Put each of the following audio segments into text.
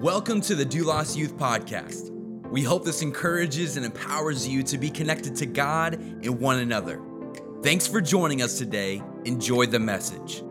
Welcome to the Doulos Youth Podcast. We hope this encourages and empowers you to be connected to God and one another. Thanks for joining us today. Enjoy the message.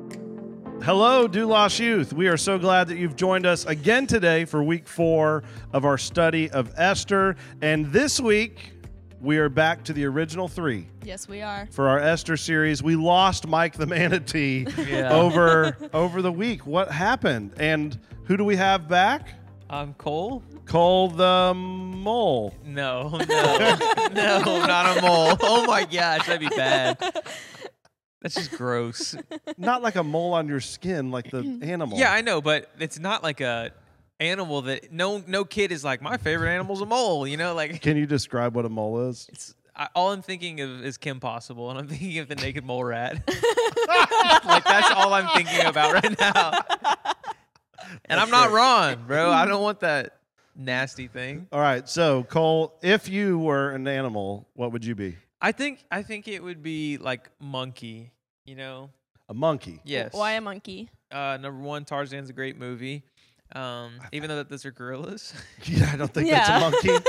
Hello, Doulos Youth. We are so glad that you've joined us again today for week four of our study of Esther. And this week, we are back to the original three Yes, we are. for our Esther series. We lost Mike the Manatee Yeah. over over the week. What happened? And who do we have back? I'm Cole. Cole the Mole. No, no, no, not a mole. Oh my gosh, that'd be bad. That's just gross. Not like a mole on your skin, like the animal. Yeah, I know, but it's not like a animal that no no kid is like my favorite animal's a mole. You know, like Can you describe what a mole is? it's I, all I'm thinking of is Kim Possible, and I'm thinking of the naked mole rat. like that's all I'm thinking about right now. And I'm not wrong, bro. I don't want that nasty thing. All right. So, Cole, if you were an animal, what would you be? I think I think it would be like monkey. You know. A monkey. Yes. Why a monkey? Uh, number one, Tarzan's a great movie. Um, even though that those are gorillas. Yeah, I don't think Yeah. that's a monkey.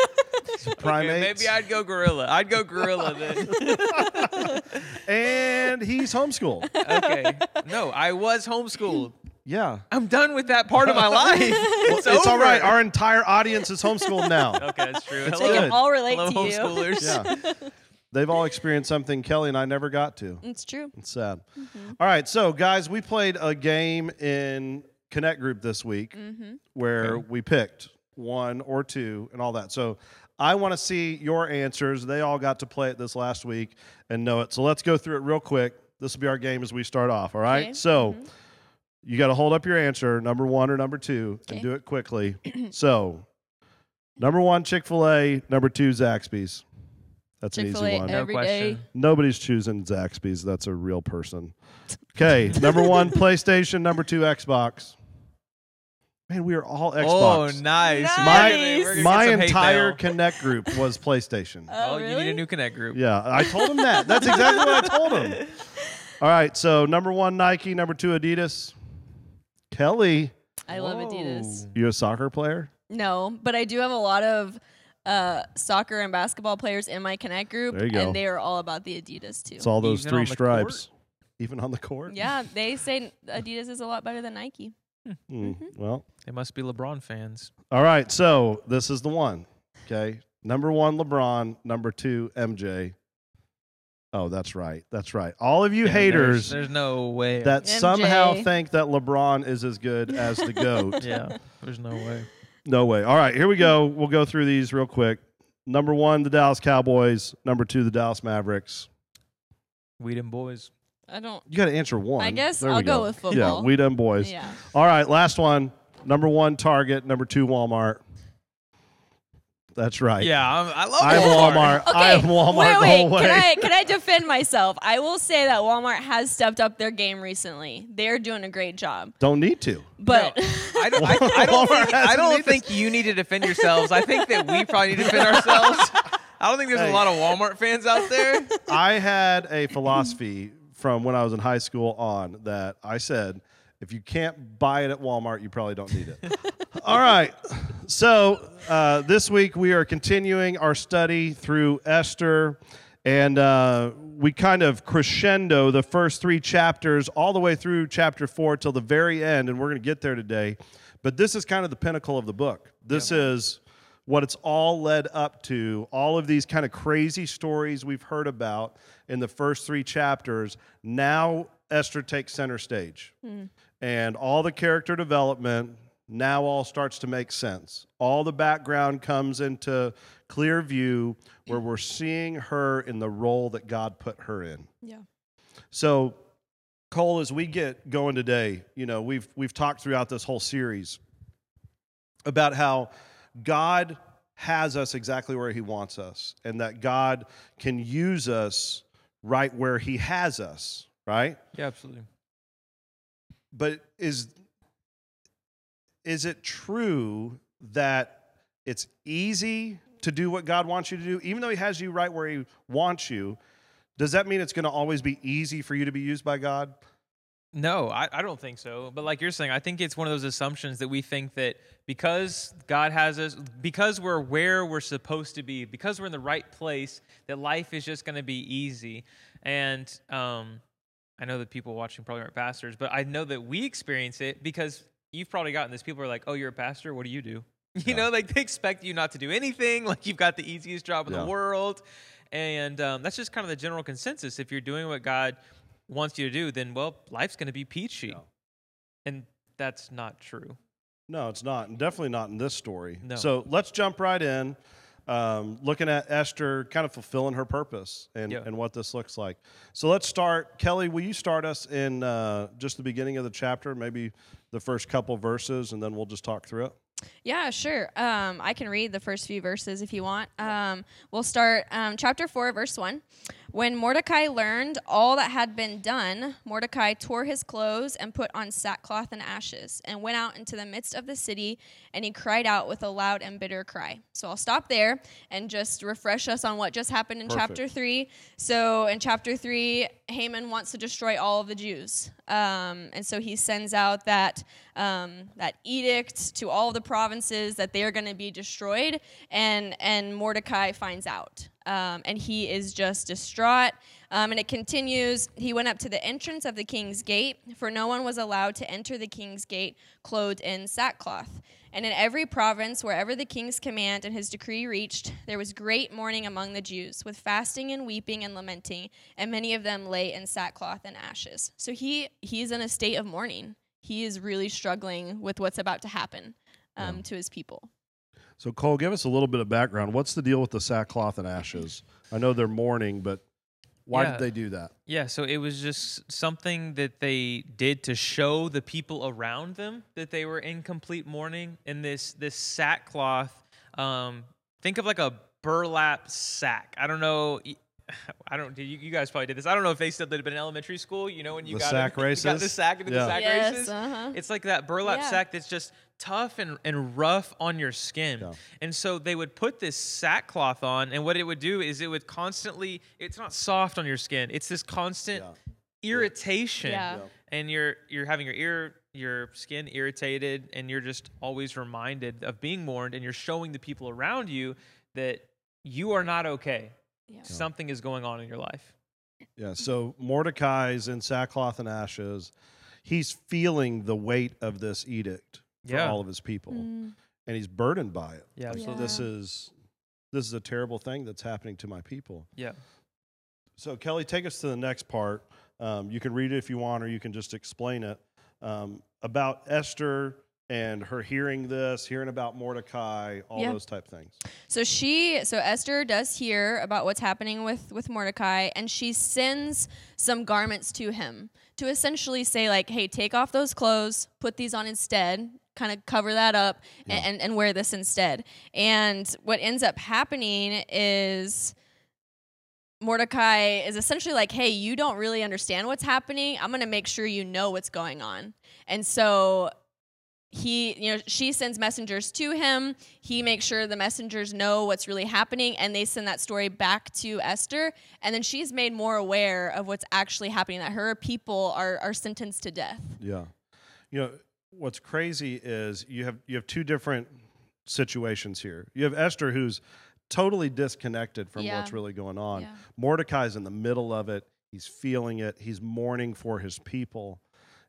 It's a Okay, primate. maybe I'd go gorilla. I'd go gorilla then. and he's homeschooled. okay. No, I was homeschooled. Yeah. I'm done with that part of my life. Well, It's, it's all over. right. Our entire audience is homeschooled now. okay, that's true. It's Hello, They good. can all relate hello to you. homeschoolers. Yeah. They've all experienced something Kelly and I never got to. It's true. It's sad. Mm-hmm. All right. So, guys, we played a game in Connect Group this week Mm-hmm. where Okay. we picked one or two and all that. So, I want to see your answers. They all got to play it this last week and know it. So, let's go through it real quick. This will be our game as we start off. All right. Okay. So, you got to hold up your answer, number one or number two, and do it quickly. so, number one, Chick fil A. Number two, Zaxby's. That's an easy Chick-fil-A one. No Every day. question. Nobody's choosing Zaxby's. That's a real person. Okay, number one, PlayStation. Number two, Xbox. Man, we are all Oh, Xbox. nice. Nice. My gonna- we're gonna get my entire. Connect group was PlayStation. Oh, Oh, you really? need a new Connect group. yeah, I told him that. That's exactly what I told him. All right, so number one, Nike. Number two, Adidas. Kelly, I love Whoa. Adidas. you a soccer player? No, but I do have a lot of uh, soccer and basketball players in my Connect group, There you go. and they are all about the Adidas too. It's all those Even three on the stripes. Even on the court? yeah, they say Adidas is a lot better than Nike. Hmm, well, They must be LeBron fans. All right, so this is the one. Okay. Number one, LeBron. Number two, MJ. Oh, that's right. That's right. All of you Yeah, haters There's, there's no way. that MJ. somehow think that LeBron is as good as the GOAT. yeah. There's no way. No way. All right, here we go. We'll go through these real quick. Number one, the Dallas Cowboys. Number two, the Dallas Mavericks. We them boys. I don't. You got to answer one. I guess There I'll go with football. Yeah, we done boys. Yeah. All right, last one. Number one, Target. Number two, Walmart. That's right. Yeah, I'm, I love I'm Walmart. Okay. I am Walmart wait, the wait. whole way. Can I can I defend myself? I will say that Walmart has stepped up their game recently. They're doing a great job. Don't need to. But I don't, I, I don't, think, I don't needed- think you need to defend yourselves. I think that we probably need to defend ourselves. I don't think there's Hey. a lot of Walmart fans out there. I had a philosophy from when I was in high school on that I said, if you can't buy it at Walmart, you probably don't need it. All right. So uh, this week we are continuing our study through Esther, and uh, we kind of crescendo the first three chapters all the way through chapter four till the very end, and we're going to get there today. But this is kind of the pinnacle of the book. This is what it's all led up to, all of these kind of crazy stories we've heard about in the first three chapters. Now Esther takes center stage. Hmm. And all the character development now all starts to make sense. All the background comes into clear view where we're seeing her in the role that God put her in. yeah. So, Cole, as we get going today, you know, we've we've talked throughout this whole series about how God has us exactly where He wants us, and that God can use us right where He has us, right? Yeah, absolutely. But is is it true that it's easy to do what God wants you to do, even though He has you right where He wants you? Does that mean it's going to always be easy for you to be used by God? No, I, I don't think so. But like you're saying, I think it's one of those assumptions that we think that because God has us, because we're where we're supposed to be, because we're in the right place, that life is just going to be easy. And um, I know that people watching probably aren't pastors, but I know that we experience it because you've probably gotten this. People are like, "Oh, you're a pastor. What do you do?" You Yeah. know, like they expect you not to do anything. Like you've got the easiest job in Yeah. the world, and um, that's just kind of the general consensus. If you're doing what God wants you to do, then well, life's going to be peachy, Yeah. and that's not true. No, it's not, and definitely not in this story. No. So let's jump right in, um, looking at Esther kind of fulfilling her purpose and, Yeah. and what this looks like. So let's start. Kelly, will you start us in uh, just the beginning of the chapter, maybe the first couple verses, and then we'll just talk through it? Yeah, sure. Um, I can read the first few verses if you want. Um, we'll start um, chapter 4, verse 1. When Mordecai learned all that had been done, Mordecai tore his clothes and put on sackcloth and ashes, and went out into the midst of the city, and he cried out with a loud and bitter cry. So I'll stop there and just refresh us on what just happened in Perfect. chapter 3. So in chapter 3, Haman wants to destroy all of the Jews. Um, and so he sends out that, um, that edict to all the provinces that they are going to be destroyed. And, and Mordecai finds out. Um, and he is just distraught. Um, and it continues He went up to the entrance of the king's gate, for no one was allowed to enter the king's gate clothed in sackcloth. And in every province, wherever the king's command and his decree reached, there was great mourning among the Jews, with fasting and weeping and lamenting, and many of them lay in sackcloth and ashes. So he he's in a state of mourning. He is really struggling with what's about to happen um, to his people. So, Cole, give us a little bit of background. What's the deal with the sackcloth and ashes? I know they're mourning, but why Yeah. did they do that? Yeah, so it was just something that they did to show the people around them that they were in complete mourning. And this this sackcloth, um, think of like a burlap sack. I don't know. I don't. You, you guys probably did this. I don't know if they still did it, but in elementary school, you know, when you The got sack you got the sack into Yeah. the sack Yes, races. uh-huh. It's like that burlap Yeah. sack that's just tough and, and rough on your skin. Yeah. And so they would put this sackcloth on, and what it would do is it would constantly, it's not soft on your skin, it's this constant Yeah. irritation. Yeah. Yeah. And you're you're having your ear your skin irritated and you're just always reminded of being mourned and you're showing the people around you that you are not okay. Yeah. Something is going on in your life. Yeah. So Mordecai's in sackcloth and ashes. He's feeling the weight of this edict for Yeah. all of his people, Mm, and he's burdened by it. Yeah, Like, absolutely. This is this is a terrible thing that's happening to my people. Yeah. So Kelly, take us to the next part. Um, you can read it if you want, or you can just explain it um, about Esther and her hearing this, hearing about Mordecai, all Yeah. those type things. So she, so Esther does hear about what's happening with with Mordecai, and she sends some garments to him to essentially say like, "Hey, take off those clothes, put these on instead." Kind of cover that up Yeah. and, and wear this instead. And what ends up happening is Mordecai is essentially like, hey, you don't really understand what's happening. I'm going to make sure you know what's going on. And so he, you know, she sends messengers to him. He makes sure the messengers know what's really happening and they send that story back to Esther. And then she's made more aware of what's actually happening, that her people are, are sentenced to death. Yeah. You know, what's crazy is you have you have two different situations here. You have Esther who's totally disconnected from Yeah. what's really going on. Yeah. Mordecai's in the middle of it. He's feeling it. He's mourning for his people.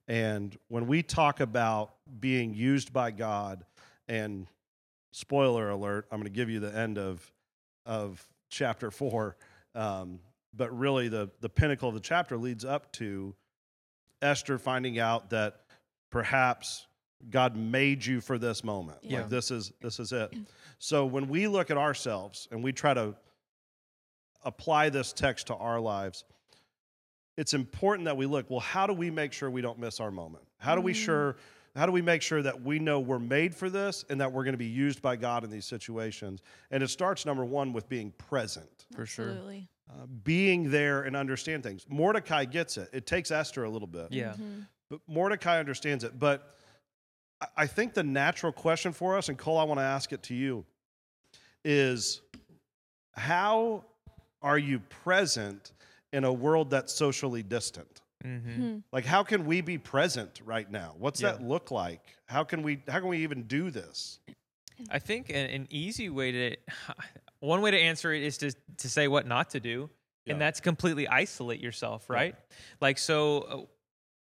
And when we talk about being used by God, and spoiler alert, I'm going to give you the end of of chapter four. Um, but really, the the pinnacle of the chapter leads up to Esther finding out that perhaps God made you for this moment. Yeah. Like this is this is it. So when we look at ourselves and we try to apply this text to our lives, it's important that we look, well, how do we make sure we don't miss our moment? How do we Mm. sure how do we make sure that we know we're made for this and that we're going to be used by God in these situations? And it starts number 1 with being present. For sure. Absolutely. Uh, being there and understand things. Mordecai gets it. It takes Esther a little bit. Yeah. Mhm. But Mordecai understands it. But I- I think the natural question for us, and Cole, I want to ask it to you, is how are you present in a world that's socially distant? Mm-hmm. Like, how can we be present right now? What's Yeah. that look like? How can we? How can we even do this? I think an, an easy way to, one way to answer it is to to say what not to do, Yeah. and that's completely isolate yourself, right? Like so.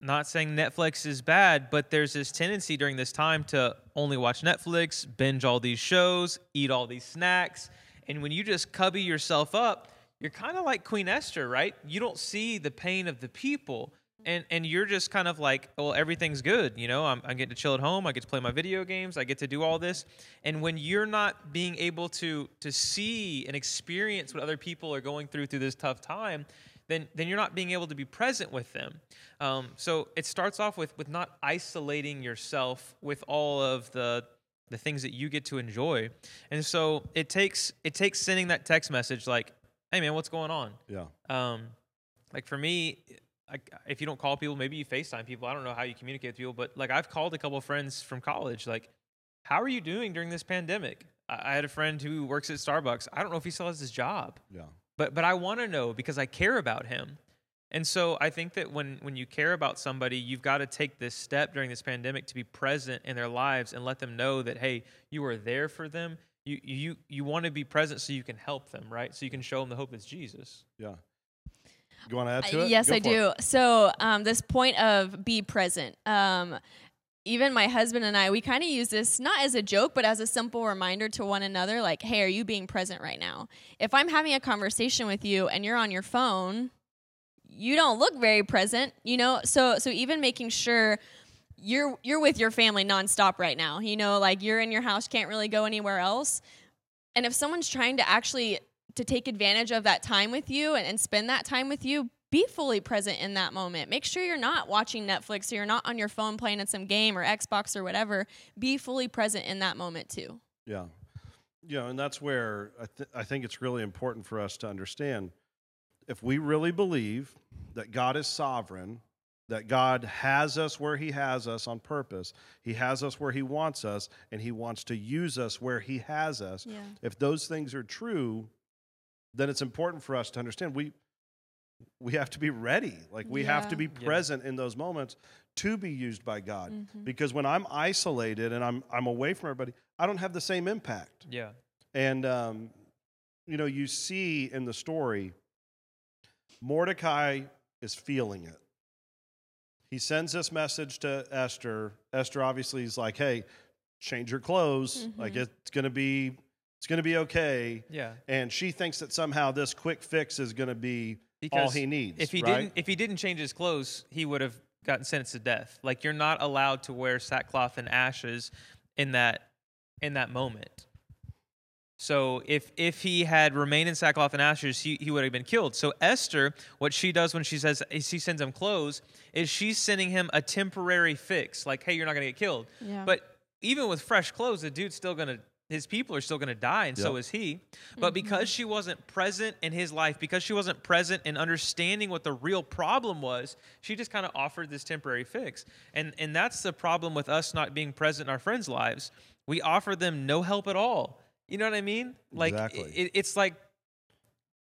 Not saying Netflix is bad, but there's this tendency during this time to only watch Netflix, binge all these shows, eat all these snacks, and when you just cubby yourself up, you're kind of like Queen Esther, right? You don't see the pain of the people. And, and you're just kind of like, well, everything's good. You know, I'm, I get to chill at home. I get to play my video games. I get to do all this. And when you're not being able to, to see and experience what other people are going through through this tough time, then, then you're not being able to be present with them. Um, so it starts off with, with not isolating yourself with all of the, the things that you get to enjoy. And so it takes, it takes sending that text message like, hey, man, what's going on? Yeah. Um, like for me, I, if you don't call people, maybe you FaceTime people. I don't know how you communicate with people, but like I've called a couple of friends from college. Like, how are you doing during this pandemic? I, I had a friend who works at Starbucks. I don't know if he still has his job, Yeah. But but I want to know because I care about him. And so I think that when when you care about somebody, you've got to take this step during this pandemic to be present in their lives and let them know that hey, you are there for them. You you you want to be present so you can help them, right? So you can show them the hope that's Jesus. Yeah. You want to add Uh, to it? Yes, Go I for it. do. So um, this point of be present. Um, even my husband and I, we kind of use this not as a joke, but as a simple reminder to one another. Like, hey, are you being present right now? If I'm having a conversation with you and you're on your phone, you don't look very present. You know. So so even making sure you're you're with your family nonstop right now. You know, like you're in your house, can't really go anywhere else. And if someone's trying to actually to take advantage of that time with you and, and spend that time with you, be fully present in that moment. Make sure you're not watching Netflix or you're not on your phone playing at some game or Xbox or whatever. Be fully present in that moment too. Yeah. Yeah, and that's where I, th- I think it's really important for us to understand if we really believe that God is sovereign, that God has us where He has us on purpose, He has us where He wants us, and He wants to use us where He has us. Yeah. If those things are true, then it's important for us to understand we we have to be ready. Like we have to Yeah. be Yeah. present in those moments to be used by God. Mhm. Because when I'm isolated and I'm I'm away from everybody, I don't have the same impact. Yeah. And um, you know, you see in the story, Mordecai is feeling it. He sends this message to Esther. Esther obviously is like, "Hey, change your clothes. Like Mhm. it's gonna be, it's gonna be okay." Yeah. And she thinks that somehow this quick fix is gonna be all he needs. If he right? didn't if he didn't change his clothes, he would have gotten sentenced to death. Like you're not allowed to wear sackcloth and ashes in that in that moment. So if if he had remained in sackcloth and ashes, he, he would have been killed. So Esther, what she does when she says she sends him clothes, is she's sending him a temporary fix, like, hey, you're not gonna get killed. Yeah. But even with fresh clothes, the dude's still gonna his people are still gonna die, and so is he. But because she wasn't present in his life, because she wasn't present in understanding what the real problem was, she just kind of offered this temporary fix. And and that's the problem with us not being present in our friends' lives. We offer them no help at all. You know what I mean? Like Exactly. it, it's like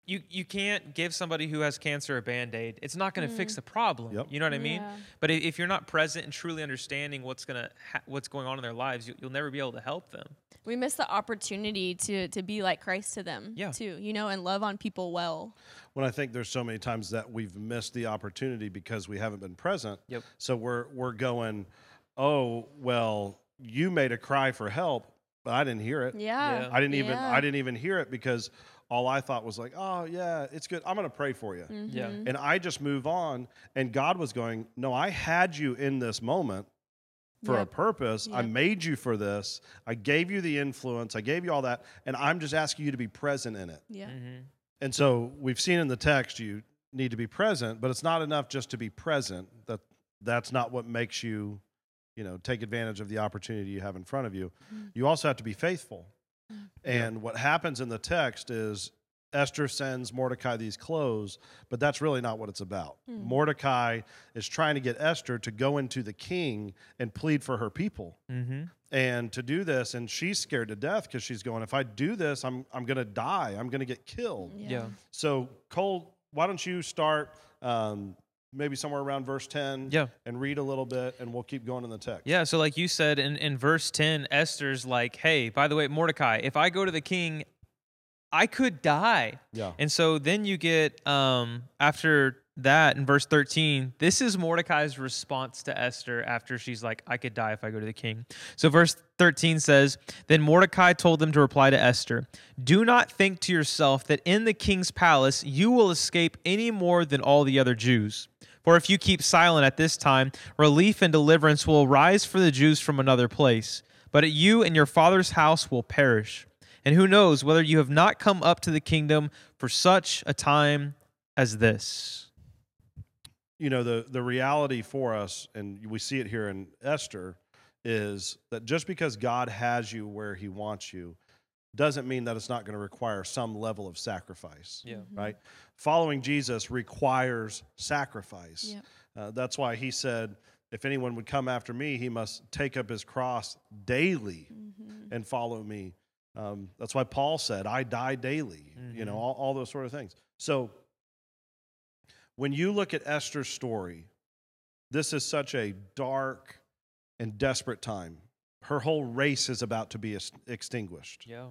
you you can't give somebody who has cancer a band-aid. It's not going to fix mm. the problem. Yep. You know what I mean? Yeah. But if you're not present and truly understanding what's gonna ha- what's going on in their lives, you, you'll never be able to help them. we miss the opportunity to to be like Christ to them Yeah. too, you know, and love on people well. when I think there's so many times that we've missed the opportunity because we haven't been present. Yep. So we're we're going, oh well, you made a cry for help, but I didn't hear it. Yeah. Yeah. I didn't even Yeah. I didn't even hear it because all I thought was like, oh yeah, it's good. I'm gonna pray for you. Yeah. Mhm. And I just move on. And God was going, no, I had you in this moment for a Yep. purpose. I made you for this. I gave you the influence. I gave you all that, and I'm just asking you to be present in it. Yeah. Mm-hmm. And so we've seen in the text you need to be present, but it's not enough just to be present. That that's not what makes you, you know, take advantage of the opportunity you have in front of you. You also have to be faithful. And what happens in the text is Esther sends Mordecai these clothes, but that's really not what it's about. Mordecai is trying to get Esther to go into the king and plead for her people Mm-hmm. and to do this and she's scared to death because she's going if i do this i'm, I'm going to die i'm going to get killed Yeah. so cole why don't you start um, maybe somewhere around verse 10 Yeah. and read a little bit and we'll keep going in the text. Yeah, so like you said in, in verse 10, Esther's like, hey, by the way, Mordecai, if I go to the king, I could die. Yeah. And so then you get, um, after that in verse 13, this is Mordecai's response to Esther after she's like, I could die if I go to the king. So verse 13 says, Then Mordecai told them to reply to Esther, Do not think to yourself that in the king's palace you will escape any more than all the other Jews. For if you keep silent at this time, relief and deliverance will arise for the Jews from another place. But you and your father's house will perish. And who knows whether you have not come up to the kingdom for such a time as this. you know the the reality for us and we see it here in Esther is that just because God has you where he wants you doesn't mean that it's not going to require some level of sacrifice Yeah. right following Jesus requires sacrifice Yep. uh, that's why he said if anyone would come after me he must take up his cross daily Mm-hmm. and follow me um, that's why Paul said I die daily you know Mhm. all, all those sort of things so when you look at Esther's story, this is such a dark and desperate time. Her whole race is about to be extinguished. Yeah.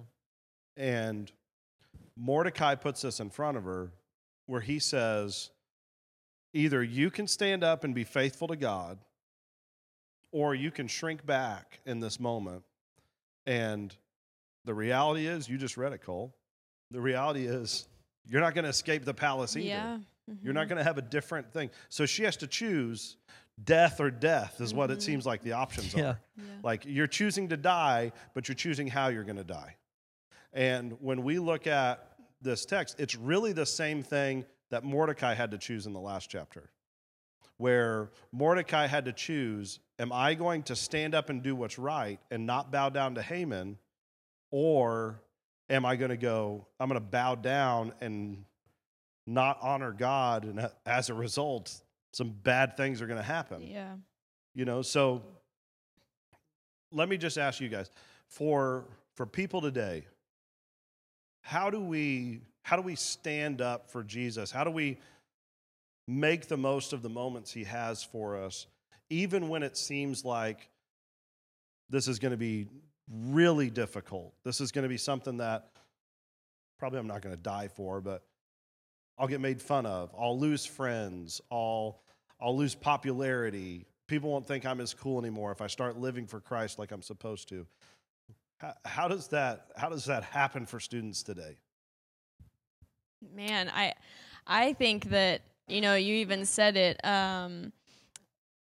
And Mordecai puts this in front of her where he says, either you can stand up and be faithful to God, or you can shrink back in this moment. And the reality is, you just read it, Cole. The reality is, you're not going to escape the palace either. Yeah. You're not mm-hmm. going to have a different thing. So she has to choose death or death, is what it mm-hmm. seems like the options are. Yeah. Yeah. Like you're choosing to die, but you're choosing how you're going to die. And when we look at this text, it's really the same thing that Mordecai had to choose in the last chapter, where Mordecai had to choose Am I going to stand up and do what's right and not bow down to Haman? Or am I going to go, I'm going to bow down and not honor God? And uh, as a result, some bad things are going to happen. Yeah. You know, so let me just ask you guys for for people today, how do we how do we stand up for Jesus? How do we make the most of the moments he has for us even when it seems like this is going to be really difficult. This is going to be something that probably I'm not going to die for, but I'll get made fun of. I'll lose friends. I'll I'll lose popularity. People won't think I'm as cool anymore if I start living for Christ like I'm supposed to. How, how does that how does that happen for students today? Man, I I think that, you know, you even said it, um,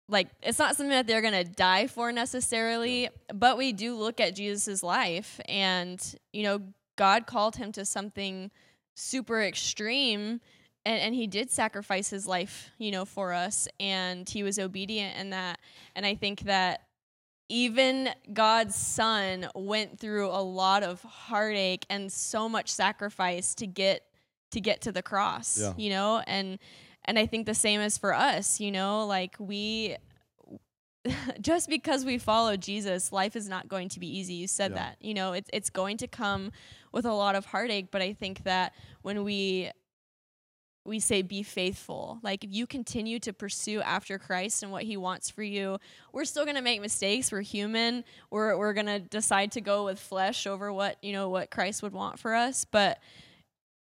like it's not something that they're gonna die for necessarily, but we do look at Jesus' life and, you know, God called him to something super extreme and, and he did sacrifice his life, you know, for us and he was obedient in that. And I think that even God's son went through a lot of heartache and so much sacrifice to get to get to the cross, Yeah. you know? And and I think the same is for us, you know, like we just because we follow Jesus, life is not going to be easy. You said Yeah. that. You know, it's it's going to come with a lot of heartache, but I think that when we we say be faithful. Like if you continue to pursue after Christ and what he wants for you, we're still going to make mistakes. We're human. We're we're going to decide to go with flesh over what, you know, what Christ would want for us, but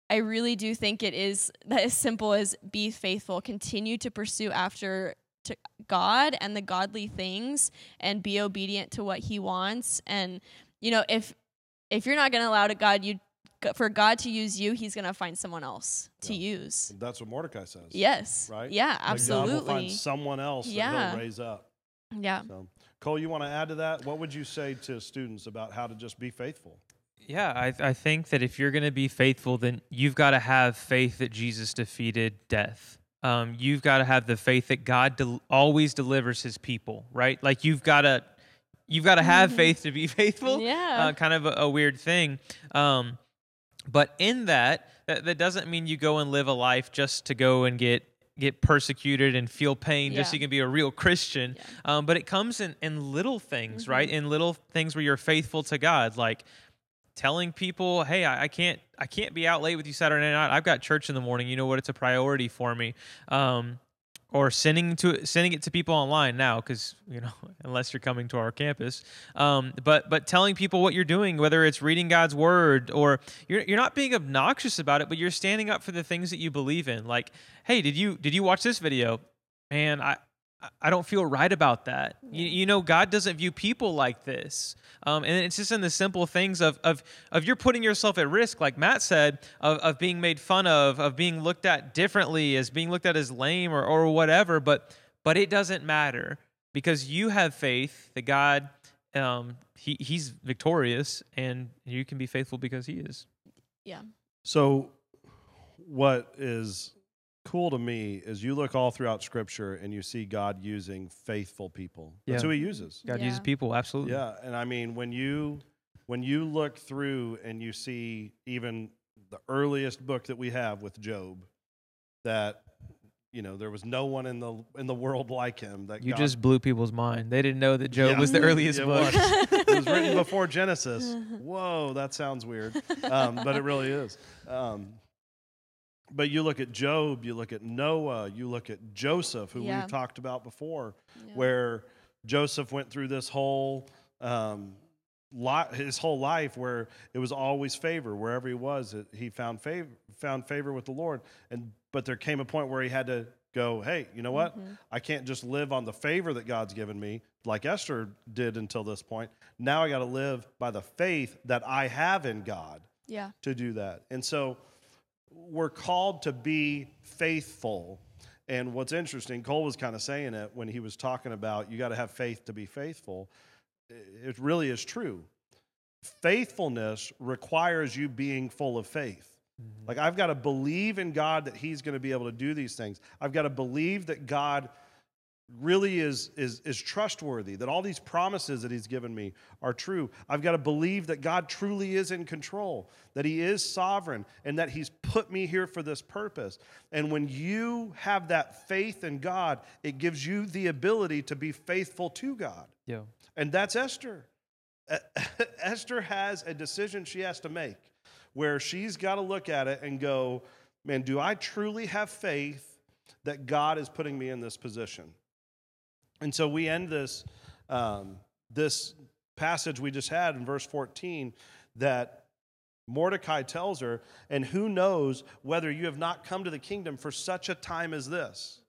I really do think it is that as simple as be faithful, continue to pursue after to God and the godly things and be obedient to what he wants and you know if if you're not going to allow to God you for God to use you, he's going to find someone else to Yeah. use. That's what Mordecai says. Yes. Right? Yeah, Like God will absolutely. find someone else that Yeah. he'll raise up. Yeah. So, Cole, you want to add to that? What would you say to students about how to just be faithful? Yeah, I, I think that if you're going to be faithful, then you've got to have faith that Jesus defeated death. Um, you've got to have the faith that God del- always delivers His people, right? Like you've got to, you've got to have faith to be faithful. Yeah. uh, kind of a, a weird thing. Um, but in that, that, that doesn't mean you go and live a life just to go and get get persecuted and feel pain just so you can be a real Christian. Yeah. Um, but it comes in, in little things, Mm-hmm. right? In little things where you're faithful to God, like telling people, "Hey, I, I can't, I can't be out late with you Saturday night. I've got church in the morning. You know what? It's a priority for me." Um, or sending to sending it to people online now because you know unless you're coming to our campus. Um, but but telling people what you're doing whether it's reading god's word or you're, you're not being obnoxious about it but you're standing up for the things that you believe in. Like hey did you did you watch this video? Man i I don't feel right about that. You, you know, God doesn't view people like this. Um, and it's just in the simple things of, of, of you're putting yourself at risk, like Matt said, of, of being made fun of, of being looked at differently, as being looked at as lame or, or whatever. But, but it doesn't matter because you have faith that God, um, he, he's victorious and you can be faithful because he is. Yeah. So, what is cool to me is you look all throughout Scripture and you see God using faithful people. That's Yeah. who He uses. God Yeah. uses people, absolutely. Yeah, and I mean when you when you look through and you see even the earliest book that we have with Job, that you know there was no one in the in the world like him. That You God- just blew people's mind. They didn't know that Job Yeah. was the earliest It book. was. it was written before Genesis. Whoa, that sounds weird, um, but it really is. Um, but you look at Job, you look at Noah, you look at Joseph, who Yeah. we've talked about before, Yeah. where Joseph went through this whole um, li- his whole life where it was always favor wherever he was. It, he found favor found favor with the Lord, and but there came a point where he had to go, hey, you know what? I can't just live on the favor that God's given me, like Esther did until this point. Now I got to live by the faith that I have in God Yeah. to do that. And so we're called to be faithful. And what's interesting, Cole was kind of saying it when he was talking about you got to have faith to be faithful. It really is true. Faithfulness requires you being full of faith. Mm-hmm. Like, I've got to believe in God that He's going to be able to do these things. I've got to believe that God really is, is, is trustworthy, that all these promises that He's given me are true. I've got to believe that God truly is in control, that He is sovereign, and that He's put me here for this purpose. And when you have that faith in God, it gives you the ability to be faithful to God. Yeah. And that's Esther. Esther has a decision she has to make where she's got to look at it and go, man, do I truly have faith that God is putting me in this position? And so we end this, um, this passage we just had in verse 14 that Mordecai tells her, and who knows whether you have not come to the kingdom for such a time as this?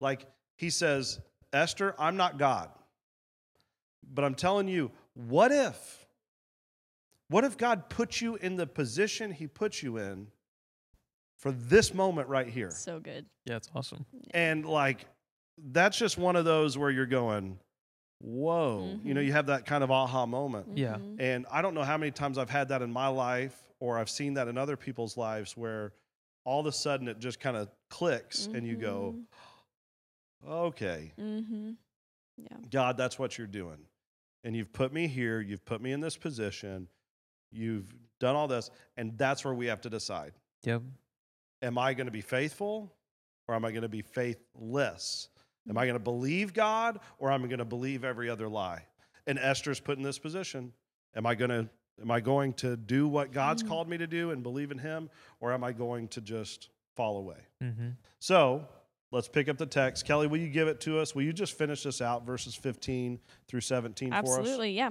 Like he says, Esther, I'm not God. But I'm telling you, what if? What if God put you in the position he put you in for this moment right here? So good. Yeah, it's awesome. And like, that's just one of those where you're going, whoa. You know, you have that kind of aha moment. Yeah. Mhm. And I don't know how many times I've had that in my life or I've seen that in other people's lives where all of a sudden it just kind of clicks and you go, okay, Mm-hmm. Yeah. God, that's what you're doing. And you've put me here, you've put me in this position, you've done all this, and that's where we have to decide. Yep. Am I going to be faithful or am I going to be faithless? Am I going to believe God or am I going to believe every other lie? And Esther's put in this position. Am I going to am I going to do what God's called me to do and believe in him or am I going to just fall away? Mm-hmm. So, let's pick up the text. Kelly, will you give it to us? Will you just finish this out verses 15 through 17 for us? Absolutely, yeah.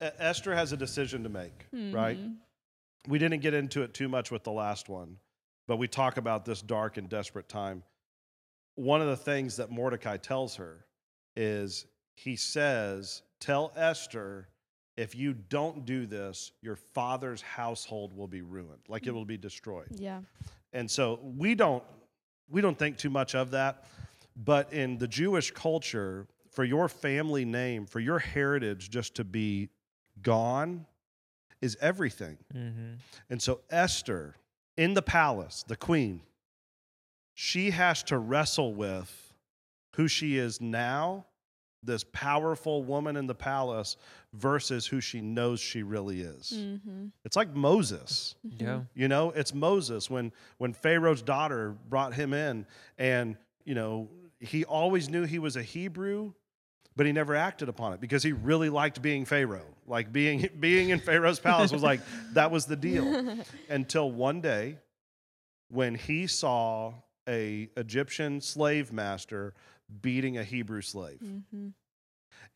Esther has a decision to make, mm-hmm. right? We didn't get into it too much with the last one, but we talk about this dark and desperate time. One of the things that Mordecai tells her is he says, Tell Esther, if you don't do this, your father's household will be ruined, like it will be destroyed. Yeah. And so we don't we don't think too much of that, but in the Jewish culture, for your family name, for your heritage just to be gone is everything. mm-hmm. And so Esther in the palace, the queen, she has to wrestle with who she is now this powerful woman in the palace versus who she knows she really is. Mm-hmm. It's like Moses. Yeah. You know, it's Moses when when Pharaoh's daughter brought him in and, you know, he always knew he was a Hebrew, but he never acted upon it because he really liked being Pharaoh. Like being being in Pharaoh's palace was like that was the deal. Until one day when he saw a Egyptian slave master beating a Hebrew slave. Mm-hmm.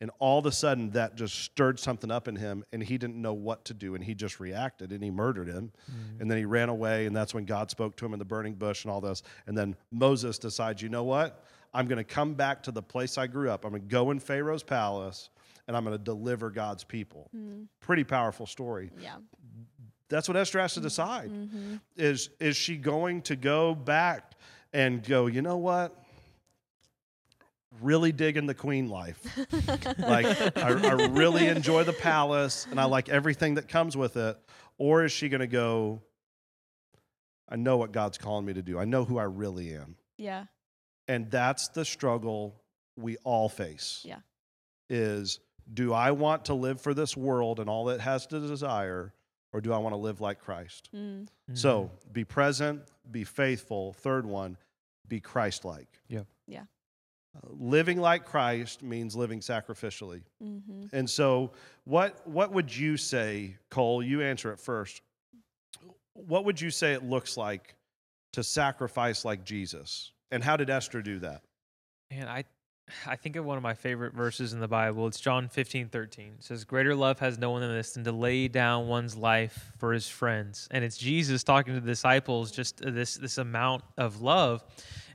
And all of a sudden, that just stirred something up in him, and he didn't know what to do, and he just reacted, and he murdered him. And then he ran away, and that's when God spoke to him in the burning bush and all this. And then Moses decides, you know what? I'm going to come back to the place I grew up. I'm going to go in Pharaoh's palace, and I'm going to deliver God's people. Pretty powerful story. Yeah. That's what Esther has to decide. Mm-hmm. Is is she going to go back and go, you know what? Really digging the queen life. like I, I really enjoy the palace and I like everything that comes with it. Or is she gonna go, I know what God's calling me to do. I know who I really am. Yeah. And that's the struggle we all face. Yeah. Is do I want to live for this world and all it has to desire, or do I want to live like Christ? Mm. So be present, be faithful. Third one, be Christ like. Yeah. Yeah. living like Christ means living sacrificially. Mm-hmm. And so, what, what would you say, Cole? You answer it first. What would you say it looks like to sacrifice like Jesus? And how did Esther do that? And I, I think of one of my favorite verses in the Bible. It's John 15, 13. It says, Greater love has no one than this than to lay down one's life for his friends. And it's Jesus talking to the disciples, just uh, this, this amount of love.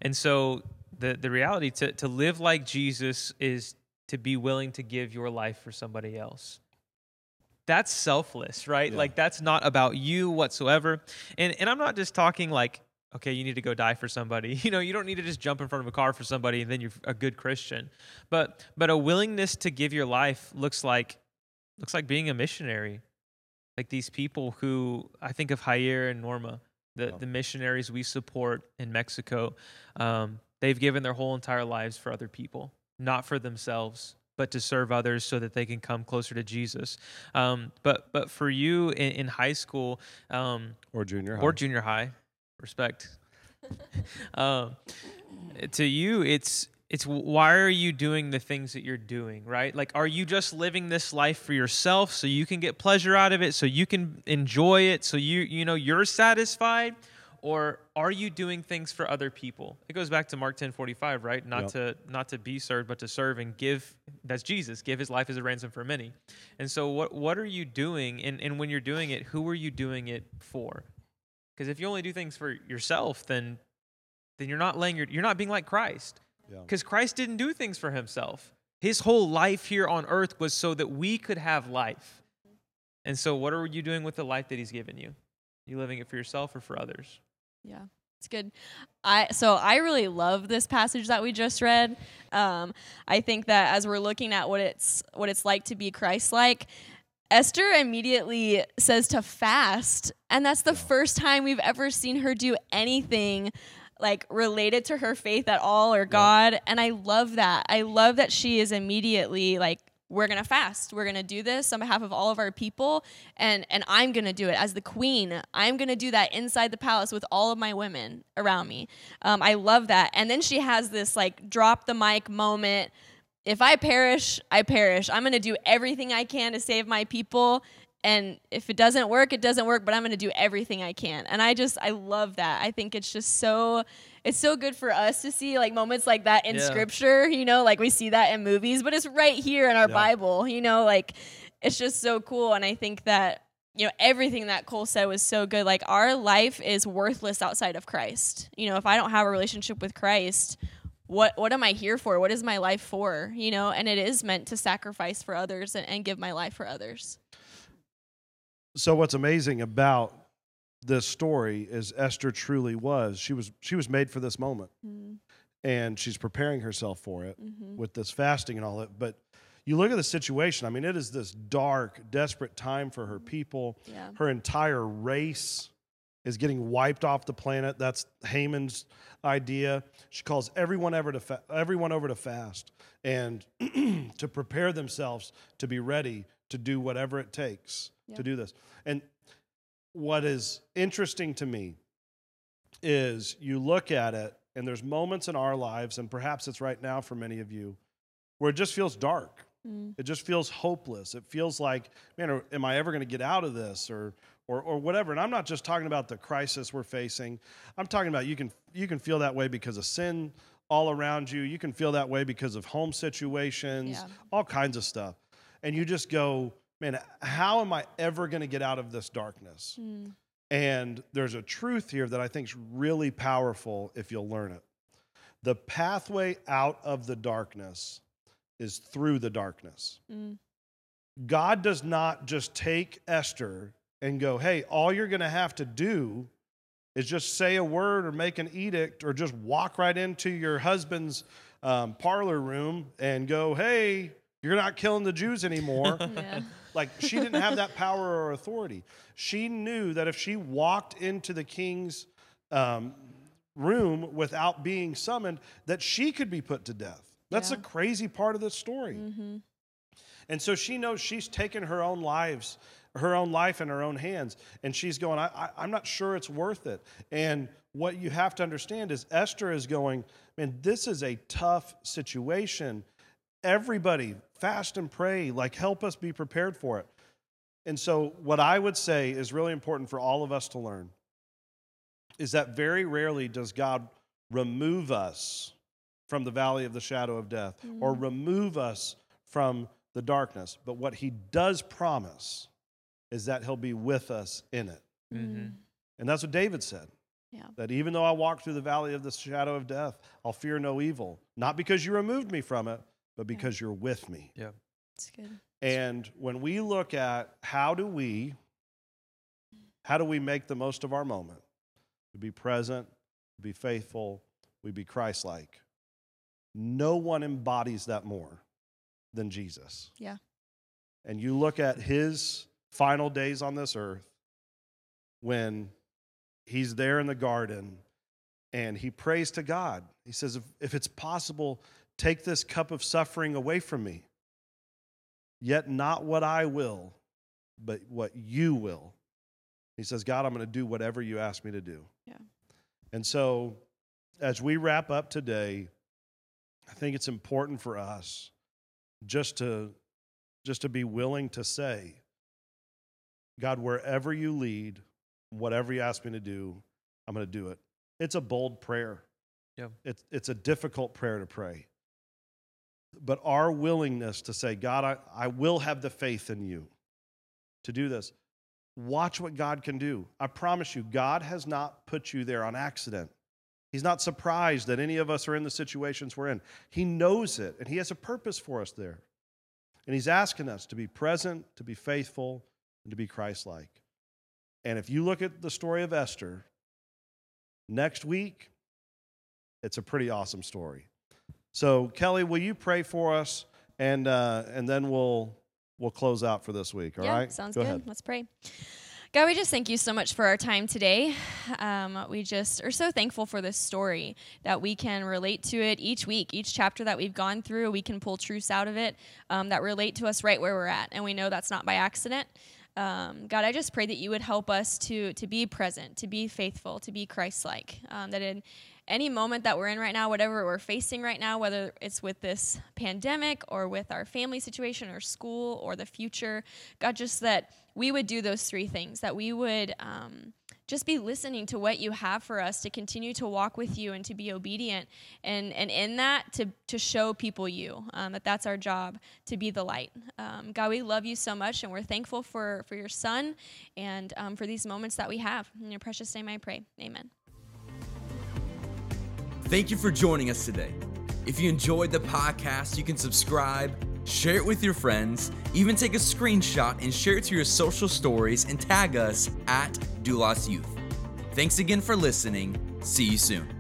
And so the, the reality to, to live like Jesus is to be willing to give your life for somebody else. That's selfless, right? Yeah. Like that's not about you whatsoever. And and I'm not just talking like okay, you need to go die for somebody. You know, you don't need to just jump in front of a car for somebody and then you're a good Christian. But but a willingness to give your life looks like looks like being a missionary. Like these people who I think of Jair and Norma, the, the missionaries we support in Mexico. Um, they've given their whole entire lives for other people, not for themselves, but to serve others so that they can come closer to Jesus. Um, but but for you in, in high school, um, Or junior high? or junior high respect. Um, to you it's it's why are you doing the things that you're doing right? Like are you just living this life for yourself so you can get pleasure out of it so you can enjoy it so you you know you're satisfied? Or are you doing things for other people? It goes back to mark 10 45 right? Not Yep. to not to be served but to serve and give that's jesus give his life as a ransom for many. And so what what are you doing? And and when you're doing it who are you doing it for because if you only do things for yourself, then then you're not laying your you're not being like Christ. Yeah. Because Christ didn't do things for himself. His whole life here on earth was so that we could have life. And so what are you doing with the life that he's given you? Are You living it for yourself or for others? Yeah, it's good. I so I really love this passage that we just read. Um, I think that as we're looking at what it's what it's like to be Christ-like, Esther immediately says to fast, and that's the first time we've ever seen her do anything like related to her faith at all or God. And I love that. I love that she is immediately like we're gonna fast. We're gonna do this on behalf of all of our people, and and I'm gonna do it as the queen. I'm gonna do that inside the palace with all of my women around me. Um, I love that. And then she has this like drop the mic moment. If I perish, I perish. I'm gonna do everything I can to save my people. And if it doesn't work, it doesn't work. But I'm gonna do everything I can. And I just I love that. I think it's just so it's so good for us to see like moments like that in Yeah. scripture you know like we see that in movies but it's right here in our Yeah. bible you know like it's just so cool and i think that you know everything that cole said was so good like our life is worthless outside of christ you know if i don't have a relationship with christ what what am i here for what is my life for you know and it is meant to sacrifice for others and, and give my life for others So what's amazing about this story is Esther truly was. She was she was made for this moment. mm-hmm. And she's preparing herself for it Mm-hmm. with this fasting and all that. But you look at the situation, I mean, it is this dark, desperate time for her people. yeah Her entire race is getting wiped off the planet. That's Haman's idea. She calls everyone ever to fa- everyone over to fast and to prepare themselves to be ready to do whatever it takes Yeah. to do this. And what is interesting to me is you look at it and there's moments in our lives and perhaps it's right now for many of you where it just feels dark. Mm. It just feels hopeless. It feels like, man, am I ever going to get out of this or, or, or whatever? And I'm not just talking about the crisis we're facing. I'm talking about you can, you can feel that way because of sin all around you. You can feel that way because of home situations, Yeah. all kinds of stuff. And you just go, man, how am I ever going to get out of this darkness? Mm. And there's a truth here that I think is really powerful if you'll learn it. The pathway out of the darkness is through the darkness. Mm. God does not just take Esther and go, hey, all you're going to have to do is just say a word or make an edict or just walk right into your husband's um, parlor room and go, hey, you're not killing the Jews anymore. Yeah. Like she didn't have that power or authority. She knew that if she walked into the king's um, room without being summoned, that she could be put to death. That's Yeah. a crazy part of the story. hmm And so she knows she's taken her own lives, her own life in her own hands, and she's going, I, I, I'm not sure it's worth it. And what you have to understand is Esther is going, man, this is a tough situation. Everybody, fast and pray, like help us be prepared for it. And so, what I would say is really important for all of us to learn is that very rarely does God remove us from the valley of the shadow of death or mm. remove us from the darkness. But what he does promise is that he'll be with us in it. Mhm. And that's what David said. Yeah. That even though I walk through the valley of the shadow of death, I'll fear no evil. Not because you removed me from it, but because you're with me. Yeah. It's good. And when we look at how do we how do we make the most of our moment? To be present, to be faithful, we be Christ-like. No one embodies that more than Jesus. Yeah. And you look at his final days on this earth when he's there in the garden and he prays to God. He says, if, if it's possible, take this cup of suffering away from me. Yet not what I will, but what you will. He says, God, I'm going to do whatever you ask me to do. Yeah. And so, as we wrap up today, I think it's important for us just to just to be willing to say, God, wherever you lead, whatever you ask me to do, I'm going to do it. It's a bold prayer. Yeah. It's it's a difficult prayer to pray. But our willingness to say, God, I, I will have the faith in you to do this. Watch what God can do. I promise you, God has not put you there on accident. He's not surprised that any of us are in the situations we're in. He knows it, and He has a purpose for us there. And He's asking us to be present, to be faithful, and to be Christ like. And if you look at the story of Esther, next week, it's a pretty awesome story. So, Kelly, will you pray for us, and uh, and then we'll we'll close out for this week. All right? yeah, sounds Go good. ahead. Let's pray. God, we just thank you so much for our time today. Um, we just are so thankful for this story that we can relate to it each week, each chapter that we've gone through. We can pull truths out of it um, that relate to us right where we're at, and we know that's not by accident. Um, God, I just pray that you would help us to to be present, to be faithful, to be Christ-like. Um, that in any moment that we're in right now, whatever we're facing right now, whether it's with this pandemic or with our family situation or school or the future, God, just that we would do those three things, that we would um, just be listening to what you have for us to continue to walk with you and to be obedient. And, and in that, to, to show people you, um, that that's our job, to be the light. Um, God, we love you so much and we're thankful for, for your son and um, for these moments that we have. In your precious name I pray. Amen. Thank you for joining us today. If you enjoyed the podcast, you can subscribe, share it with your friends, even take a screenshot and share it to your social stories and tag us at Doulos Youth. Thanks again for listening. See you soon.